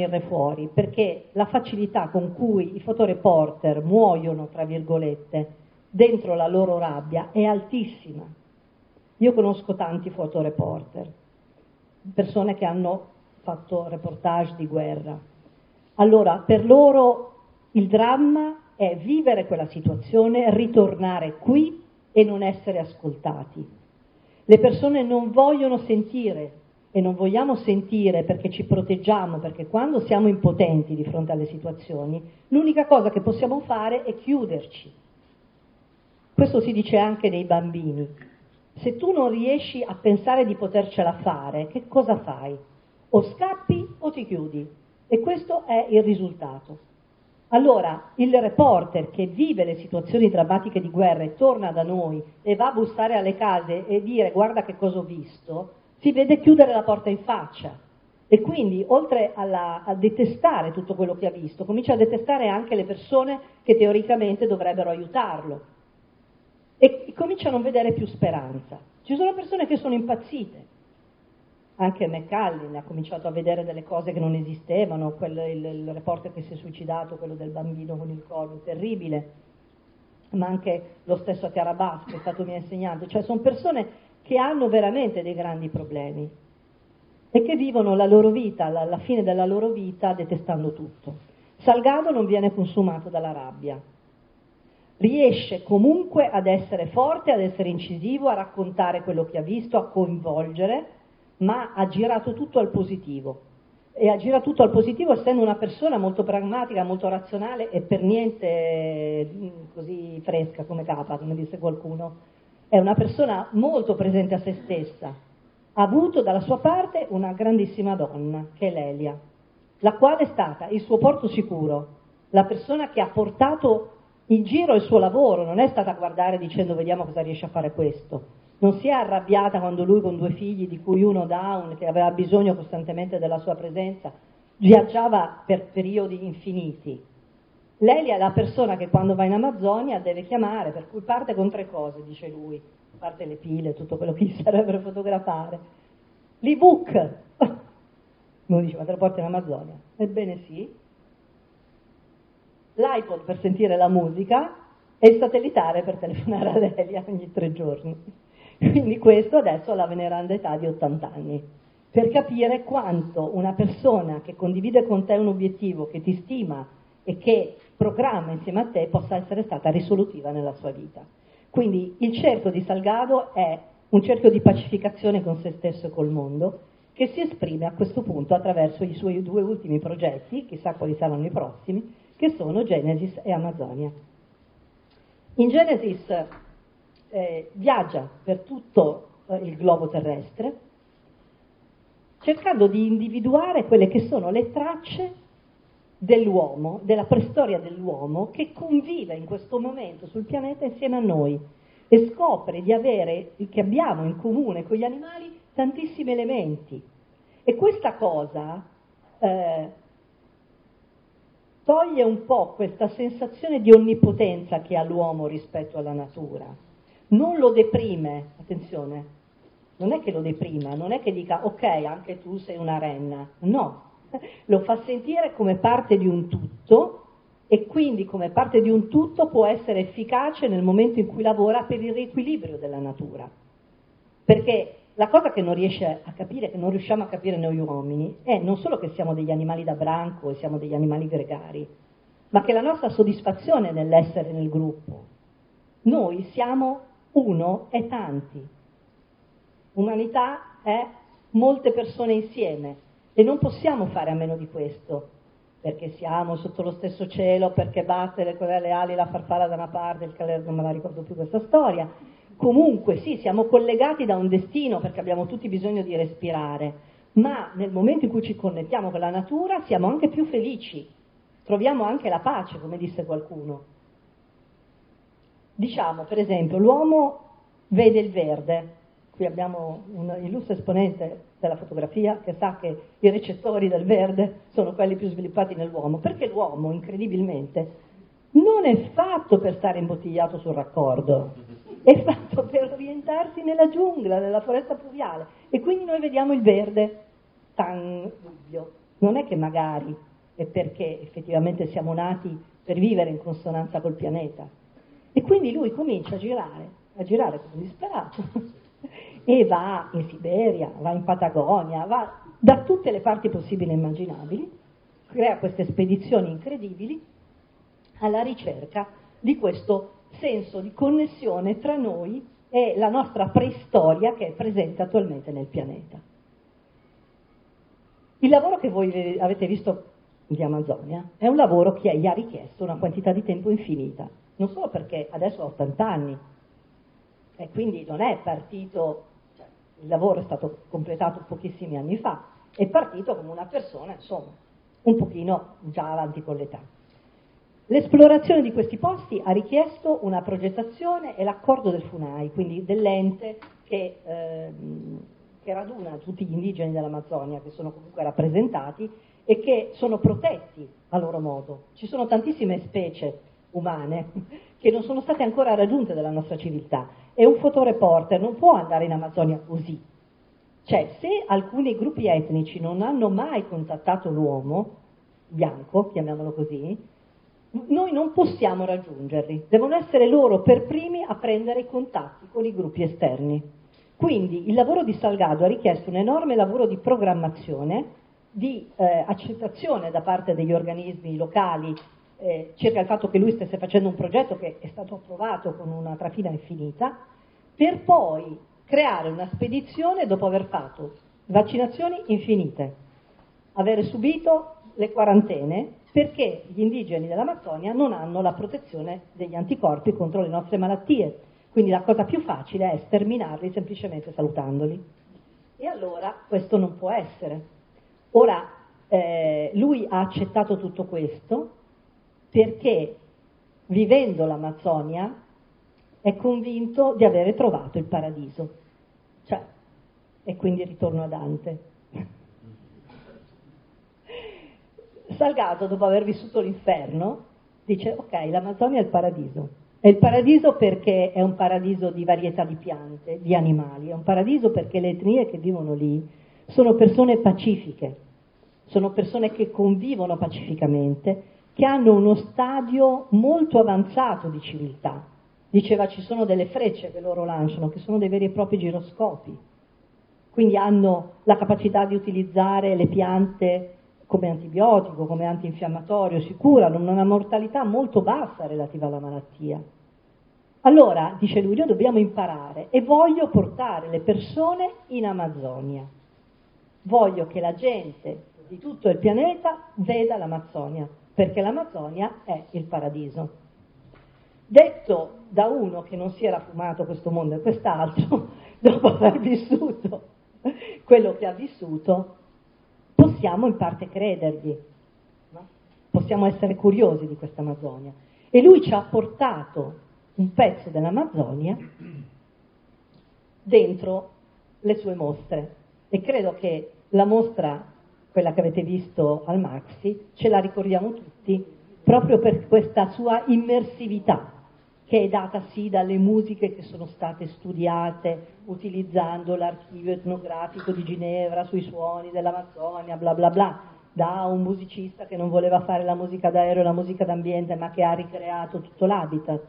venirne fuori, perché la facilità con cui i fotoreporter muoiono, tra virgolette, dentro la loro rabbia è altissima. Io conosco tanti fotoreporter, persone che hanno fatto reportage di guerra. Allora, per loro il dramma è vivere quella situazione, ritornare qui e non essere ascoltati. Le persone non vogliono sentire e non vogliamo sentire perché ci proteggiamo, perché quando siamo impotenti di fronte alle situazioni, l'unica cosa che possiamo fare è chiuderci. Questo si dice anche nei bambini. Se tu non riesci a pensare di potercela fare, che cosa fai? O scappi o ti chiudi. E questo è il risultato. Allora, il reporter che vive le situazioni drammatiche di guerra e torna da noi e va a bussare alle case e dire guarda che cosa ho visto, si vede chiudere la porta in faccia. E quindi, oltre alla, a detestare tutto quello che ha visto, comincia a detestare anche le persone che teoricamente dovrebbero aiutarlo. E comincia a non vedere più speranza. Ci sono persone che sono impazzite, anche McCallin ha cominciato a vedere delle cose che non esistevano, quello, il, il, reporter che si è suicidato, quello del bambino con il collo, terribile, ma anche lo stesso Carabas che è stato mio insegnante, cioè sono persone che hanno veramente dei grandi problemi e che vivono la loro vita, la, la fine della loro vita detestando tutto. Salgado non viene consumato dalla rabbia, riesce comunque ad essere forte, ad essere incisivo, a raccontare quello che ha visto, a coinvolgere ma ha girato tutto al positivo. E ha girato tutto al positivo essendo una persona molto pragmatica, molto razionale e per niente mm, così fresca come capa, come disse qualcuno. È una persona molto presente a se stessa. Ha avuto dalla sua parte una grandissima donna, che è Lelia, la quale è stata il suo porto sicuro, la persona che ha portato in giro il suo lavoro, non è stata a guardare dicendo vediamo cosa riesce a fare questo non si è arrabbiata quando lui con due figli, di cui uno down, che aveva bisogno costantemente della sua presenza, viaggiava per periodi infiniti. Lei è la persona che quando va in Amazzonia deve chiamare, per cui parte con tre cose, dice lui, a parte le pile, tutto quello che gli serve per fotografare. L'ebook, uno dice ma te lo porti in Amazzonia? Ebbene sì. L'iPod per sentire la musica e il satellitare per telefonare a Lelia ogni tre giorni. Quindi questo adesso alla veneranda età di 80 anni, per capire quanto una persona che condivide con te un obiettivo, che ti stima e che programma insieme a te possa essere stata risolutiva nella sua vita. Quindi il cerchio di Salgado è un cerchio di pacificazione con se stesso e col mondo, che si esprime a questo punto attraverso i suoi due ultimi progetti, chissà quali saranno i prossimi, che sono Genesis e Amazonia. In Genesis eh, viaggia per tutto eh, il globo terrestre cercando di individuare quelle che sono le tracce dell'uomo, della preistoria dell'uomo che convive in questo momento sul pianeta insieme a noi e scopre di avere, che abbiamo in comune con gli animali tantissimi elementi. E questa cosa eh, toglie un po' questa sensazione di onnipotenza che ha l'uomo rispetto alla natura non lo deprime, attenzione, non è che lo deprima, non è che dica ok, anche tu sei una renna, no, lo fa sentire come parte di un tutto e quindi come parte di un tutto può essere efficace nel momento in cui lavora per il riequilibrio della natura. Perché la cosa che non riesce a capire, che non riusciamo a capire noi uomini, è non solo che siamo degli animali da branco e siamo degli animali gregari, ma che la nostra soddisfazione nell'essere nel gruppo. Noi siamo uno è tanti. Umanità è molte persone insieme e non possiamo fare a meno di questo, perché siamo sotto lo stesso cielo, perché batte le, le ali la farfalla da una parte, il calero non me la ricordo più questa storia. Comunque sì, siamo collegati da un destino perché abbiamo tutti bisogno di respirare, ma nel momento in cui ci connettiamo con la natura siamo anche più felici, troviamo anche la pace, come disse qualcuno. Diciamo, per esempio, l'uomo vede il verde, qui abbiamo un illustre esponente della fotografia che sa che i recettori del verde sono quelli più sviluppati nell'uomo, perché l'uomo, incredibilmente, non è fatto per stare imbottigliato sul raccordo, è fatto per orientarsi nella giungla, nella foresta pluviale e quindi noi vediamo il verde tan dubbio. non è che magari è perché effettivamente siamo nati per vivere in consonanza col pianeta. E quindi lui comincia a girare, a girare come disperato, e va in Siberia, va in Patagonia, va da tutte le parti possibili e immaginabili, crea queste spedizioni incredibili alla ricerca di questo senso di connessione tra noi e la nostra preistoria che è presente attualmente nel pianeta. Il lavoro che voi avete visto di Amazonia è un lavoro che gli ha richiesto una quantità di tempo infinita, non solo perché adesso ha 80 anni e quindi non è partito, cioè, il lavoro è stato completato pochissimi anni fa, è partito come una persona, insomma, un pochino già avanti con l'età. L'esplorazione di questi posti ha richiesto una progettazione e l'accordo del FUNAI, quindi dell'ente che, eh, che raduna tutti gli indigeni dell'Amazzonia che sono comunque rappresentati e che sono protetti a loro modo. Ci sono tantissime specie umane che non sono state ancora raggiunte dalla nostra civiltà e un fotoreporter non può andare in Amazzonia così. Cioè, se alcuni gruppi etnici non hanno mai contattato l'uomo, bianco, chiamiamolo così, noi non possiamo raggiungerli, devono essere loro per primi a prendere i contatti con i gruppi esterni. Quindi il lavoro di Salgado ha richiesto un enorme lavoro di programmazione, di eh, accettazione da parte degli organismi locali eh, circa il fatto che lui stesse facendo un progetto che è stato approvato con una trafila infinita, per poi creare una spedizione dopo aver fatto vaccinazioni infinite, avere subito le quarantene perché gli indigeni dell'Amazzonia non hanno la protezione degli anticorpi contro le nostre malattie. Quindi la cosa più facile è sterminarli semplicemente salutandoli. E allora questo non può essere. Ora, eh, lui ha accettato tutto questo perché vivendo l'Amazzonia è convinto di avere trovato il paradiso. Cioè, e quindi ritorno a Dante. Salgado, dopo aver vissuto l'inferno, dice ok, l'Amazzonia è il paradiso. È il paradiso perché è un paradiso di varietà di piante, di animali, è un paradiso perché le etnie che vivono lì sono persone pacifiche, sono persone che convivono pacificamente, che hanno uno stadio molto avanzato di civiltà. Diceva ci sono delle frecce che loro lanciano, che sono dei veri e propri giroscopi. Quindi hanno la capacità di utilizzare le piante come antibiotico, come antinfiammatorio, si curano, una mortalità molto bassa relativa alla malattia. Allora, dice lui, noi dobbiamo imparare e voglio portare le persone in Amazzonia. Voglio che la gente di tutto il pianeta veda l'Amazzonia, perché l'Amazzonia è il paradiso. Detto da uno che non si era fumato questo mondo e quest'altro, dopo aver vissuto quello che ha vissuto, possiamo in parte credergli, no? possiamo essere curiosi di questa Amazzonia. E lui ci ha portato un pezzo dell'Amazzonia dentro le sue mostre e credo che la mostra, quella che avete visto al Maxi, ce la ricordiamo tutti proprio per questa sua immersività che è data sì dalle musiche che sono state studiate utilizzando l'archivio etnografico di Ginevra sui suoni dell'Amazzonia, bla bla bla, da un musicista che non voleva fare la musica d'aereo e la musica d'ambiente, ma che ha ricreato tutto l'habitat,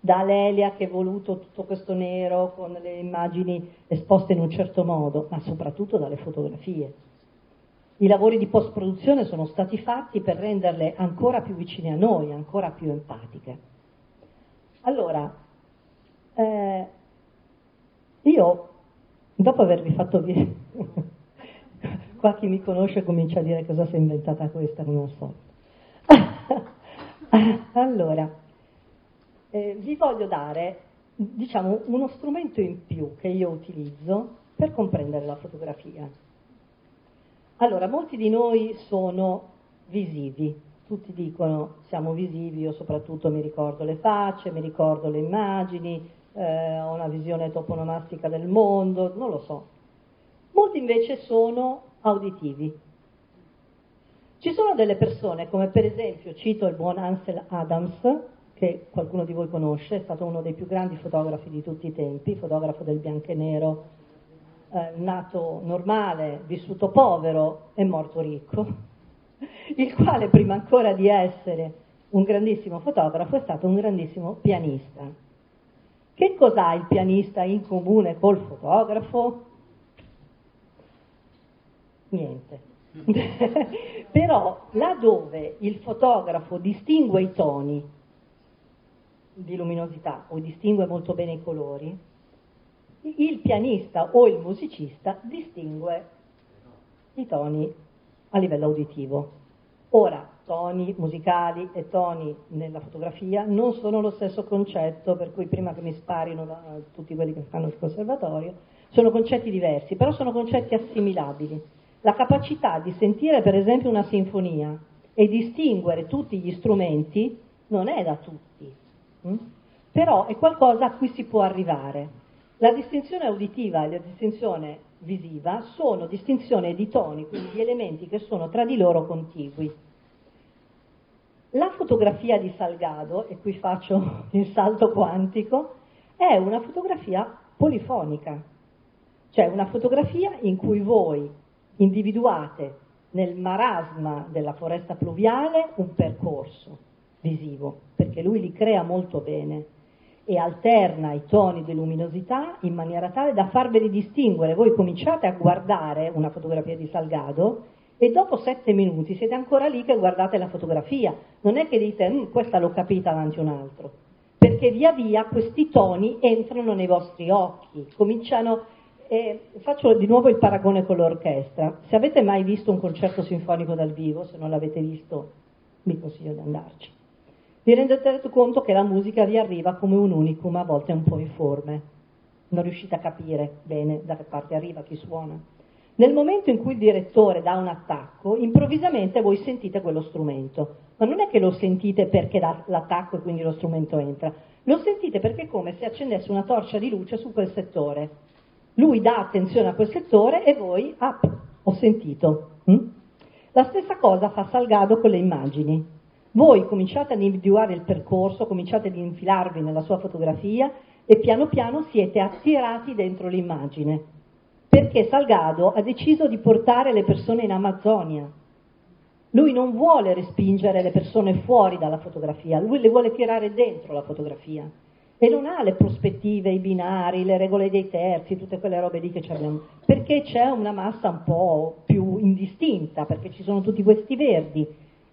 da Lelia che ha voluto tutto questo nero con le immagini esposte in un certo modo, ma soprattutto dalle fotografie. I lavori di post-produzione sono stati fatti per renderle ancora più vicine a noi, ancora più empatiche. Allora, eh, io dopo avervi fatto dire, qua chi mi conosce comincia a dire cosa si è inventata questa come al solito. allora, eh, vi voglio dare, diciamo, uno strumento in più che io utilizzo per comprendere la fotografia. Allora, molti di noi sono visivi, tutti dicono siamo visivi, io soprattutto mi ricordo le facce, mi ricordo le immagini, eh, ho una visione toponomastica del mondo, non lo so. Molti invece sono auditivi. Ci sono delle persone, come per esempio cito il buon Ansel Adams, che qualcuno di voi conosce, è stato uno dei più grandi fotografi di tutti i tempi, fotografo del bianco e nero, eh, nato normale, vissuto povero e morto ricco il quale prima ancora di essere un grandissimo fotografo è stato un grandissimo pianista. Che cos'ha il pianista in comune col fotografo? Niente. Però laddove il fotografo distingue i toni di luminosità o distingue molto bene i colori, il pianista o il musicista distingue i toni a livello uditivo. Ora, toni musicali e toni nella fotografia non sono lo stesso concetto, per cui prima che mi sparino da, tutti quelli che fanno il conservatorio, sono concetti diversi, però sono concetti assimilabili. La capacità di sentire per esempio una sinfonia e distinguere tutti gli strumenti non è da tutti, hm? però è qualcosa a cui si può arrivare. La distinzione uditiva e la distinzione visiva sono distinzioni di toni, quindi di elementi che sono tra di loro contigui. La fotografia di Salgado, e qui faccio il salto quantico, è una fotografia polifonica, cioè una fotografia in cui voi individuate nel marasma della foresta pluviale un percorso visivo, perché lui li crea molto bene e alterna i toni di luminosità in maniera tale da farveli distinguere. Voi cominciate a guardare una fotografia di Salgado e dopo sette minuti siete ancora lì che guardate la fotografia. Non è che dite, mm, questa l'ho capita davanti a un altro, perché via via questi toni entrano nei vostri occhi, cominciano... Eh, faccio di nuovo il paragone con l'orchestra. Se avete mai visto un concerto sinfonico dal vivo, se non l'avete visto, vi consiglio di andarci vi rendete conto che la musica vi arriva come un unicum, a volte un po' informe. Non riuscite a capire bene da che parte arriva chi suona. Nel momento in cui il direttore dà un attacco, improvvisamente voi sentite quello strumento, ma non è che lo sentite perché dà l'attacco e quindi lo strumento entra, lo sentite perché è come se accendesse una torcia di luce su quel settore. Lui dà attenzione a quel settore e voi, ah, ho sentito. Hm? La stessa cosa fa Salgado con le immagini. Voi cominciate ad individuare il percorso, cominciate ad infilarvi nella sua fotografia e piano piano siete attirati dentro l'immagine. Perché Salgado ha deciso di portare le persone in Amazzonia. Lui non vuole respingere le persone fuori dalla fotografia, lui le vuole tirare dentro la fotografia. E non ha le prospettive, i binari, le regole dei terzi, tutte quelle robe lì che abbiamo, perché c'è una massa un po' più indistinta, perché ci sono tutti questi verdi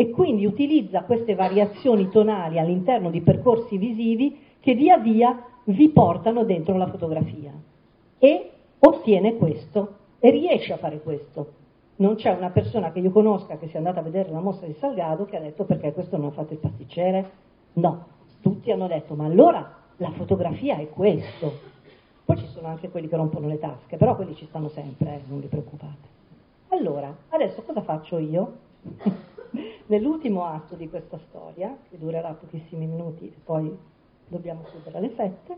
e quindi utilizza queste variazioni tonali all'interno di percorsi visivi che via via vi portano dentro la fotografia e ottiene questo e riesce a fare questo. Non c'è una persona che io conosca che sia andata a vedere la mostra di Salgado che ha detto perché questo non ha fatto il pasticcere? No, tutti hanno detto ma allora la fotografia è questo. Poi ci sono anche quelli che rompono le tasche, però quelli ci stanno sempre, eh, non vi preoccupate. Allora, adesso cosa faccio io? Nell'ultimo atto di questa storia, che durerà pochissimi minuti e poi dobbiamo chiudere alle sette,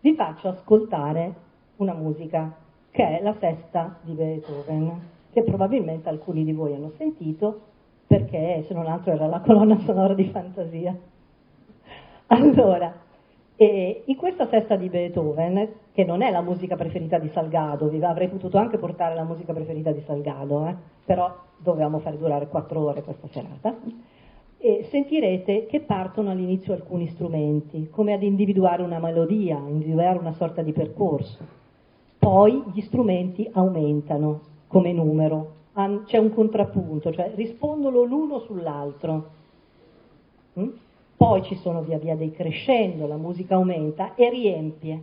vi faccio ascoltare una musica che è la sesta di Beethoven, che probabilmente alcuni di voi hanno sentito perché se non altro era la colonna sonora di fantasia. Allora, e in questa sesta di Beethoven, che non è la musica preferita di Salgado, vi avrei potuto anche portare la musica preferita di Salgado, eh? però dovevamo fare durare quattro ore questa serata, sentirete che partono all'inizio alcuni strumenti, come ad individuare una melodia, individuare una sorta di percorso. Poi gli strumenti aumentano come numero, c'è un contrappunto, cioè rispondono l'uno sull'altro. Mm? Poi ci sono via via dei crescendo, la musica aumenta e riempie,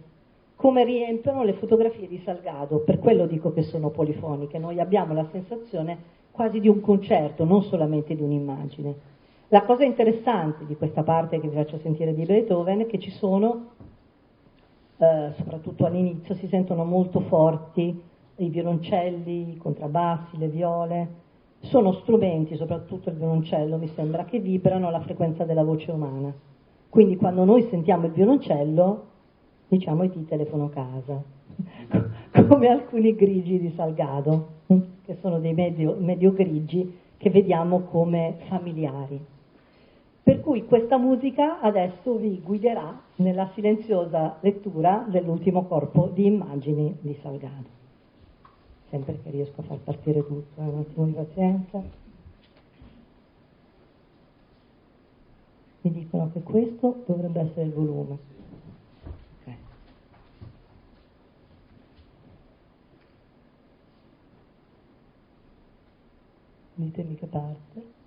come riempiono le fotografie di Salgado, per quello dico che sono polifoniche, noi abbiamo la sensazione quasi di un concerto, non solamente di un'immagine. La cosa interessante di questa parte che vi faccio sentire di Beethoven è che ci sono, eh, soprattutto all'inizio, si sentono molto forti i violoncelli, i contrabbassi, le viole, sono strumenti, soprattutto il violoncello, mi sembra, che vibrano alla frequenza della voce umana. Quindi quando noi sentiamo il violoncello, diciamo e ti telefono casa, come alcuni grigi di Salgado, che sono dei medio, medio grigi che vediamo come familiari. Per cui questa musica adesso vi guiderà nella silenziosa lettura dell'ultimo corpo di immagini di Salgado sempre che riesco a far partire tutto, eh, un attimo di pazienza. Mi dicono che questo dovrebbe essere il volume. Okay. Ditemi che parte.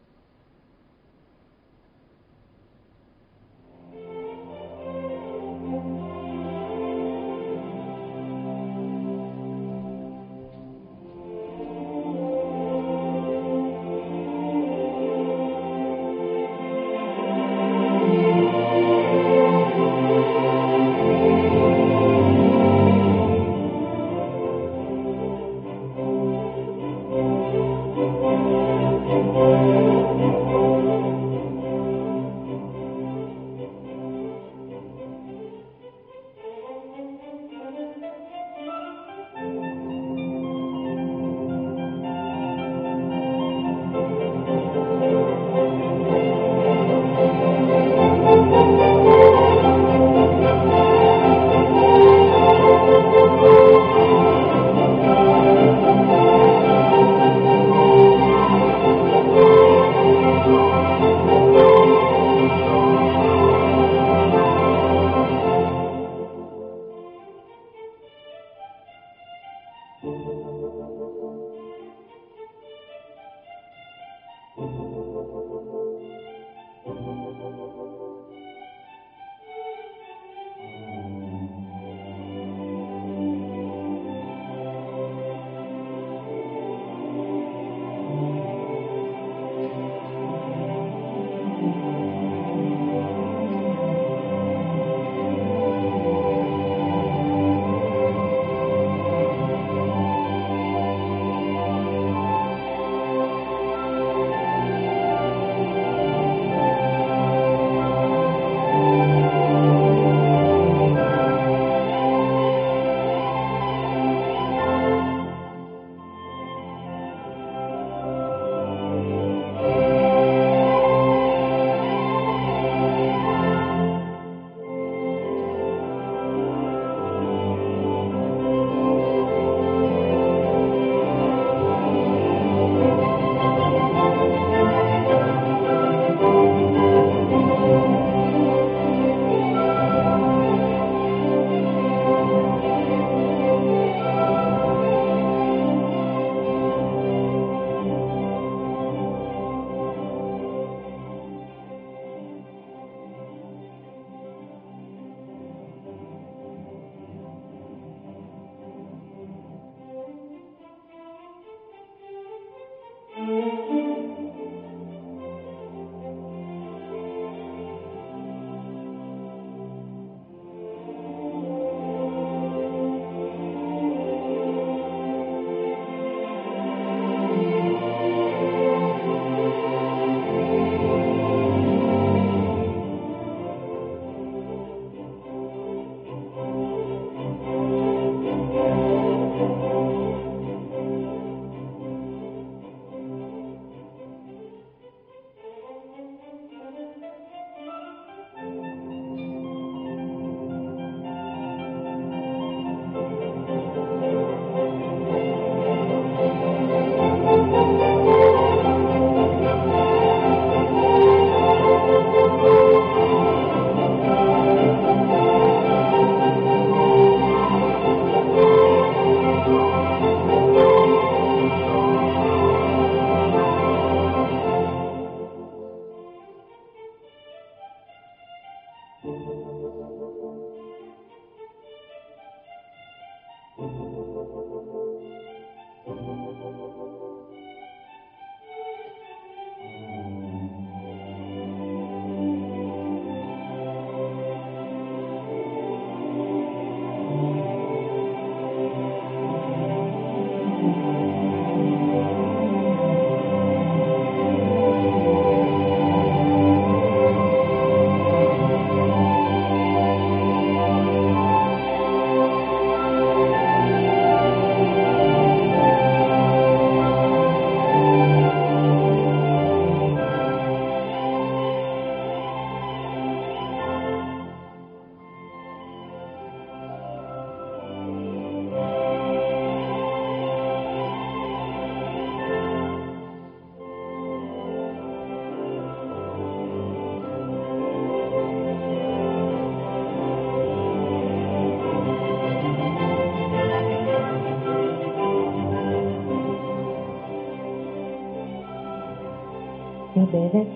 Bene.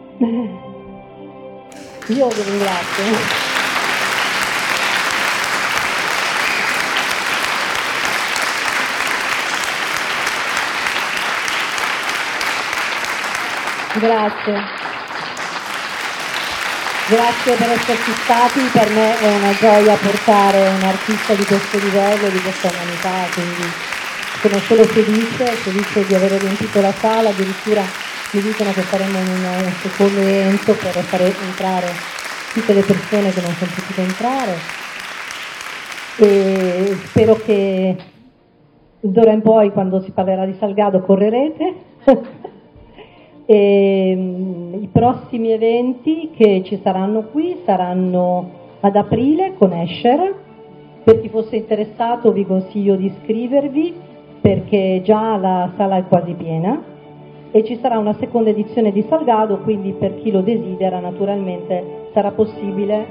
Io vi ringrazio. Grazie. Grazie per esserci stati, per me è una gioia portare un artista di questo livello, di questa umanità, quindi sono solo felice, felice di aver riempito la sala, addirittura mi dicono che faremo un, secondo evento per fare entrare tutte le persone che non sono potute entrare. E spero che d'ora in poi quando si parlerà di Salgado correrete. E, um, I prossimi eventi che ci saranno qui saranno ad aprile con Escher. Per chi fosse interessato vi consiglio di iscrivervi perché già la sala è quasi piena e ci sarà una seconda edizione di Salgado, quindi per chi lo desidera naturalmente sarà possibile,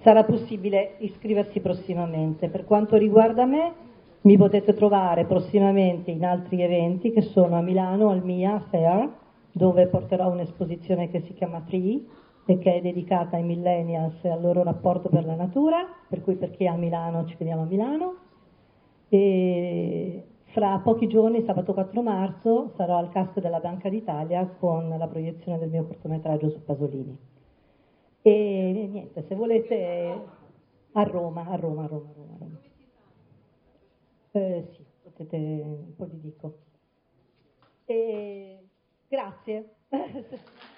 sarà possibile iscriversi prossimamente. Per quanto riguarda me, mi potete trovare prossimamente in altri eventi che sono a Milano al MIA Fair, dove porterò un'esposizione che si chiama Tree e che è dedicata ai millennials e al loro rapporto per la natura, per cui per chi è a Milano ci vediamo a Milano. E fra pochi giorni, sabato 4 marzo, sarò al cast della Banca d'Italia con la proiezione del mio cortometraggio su Pasolini. E niente, se volete a Roma, a Roma, a Roma, a Roma. Eh, sì, potete, poi vi dico. E, grazie.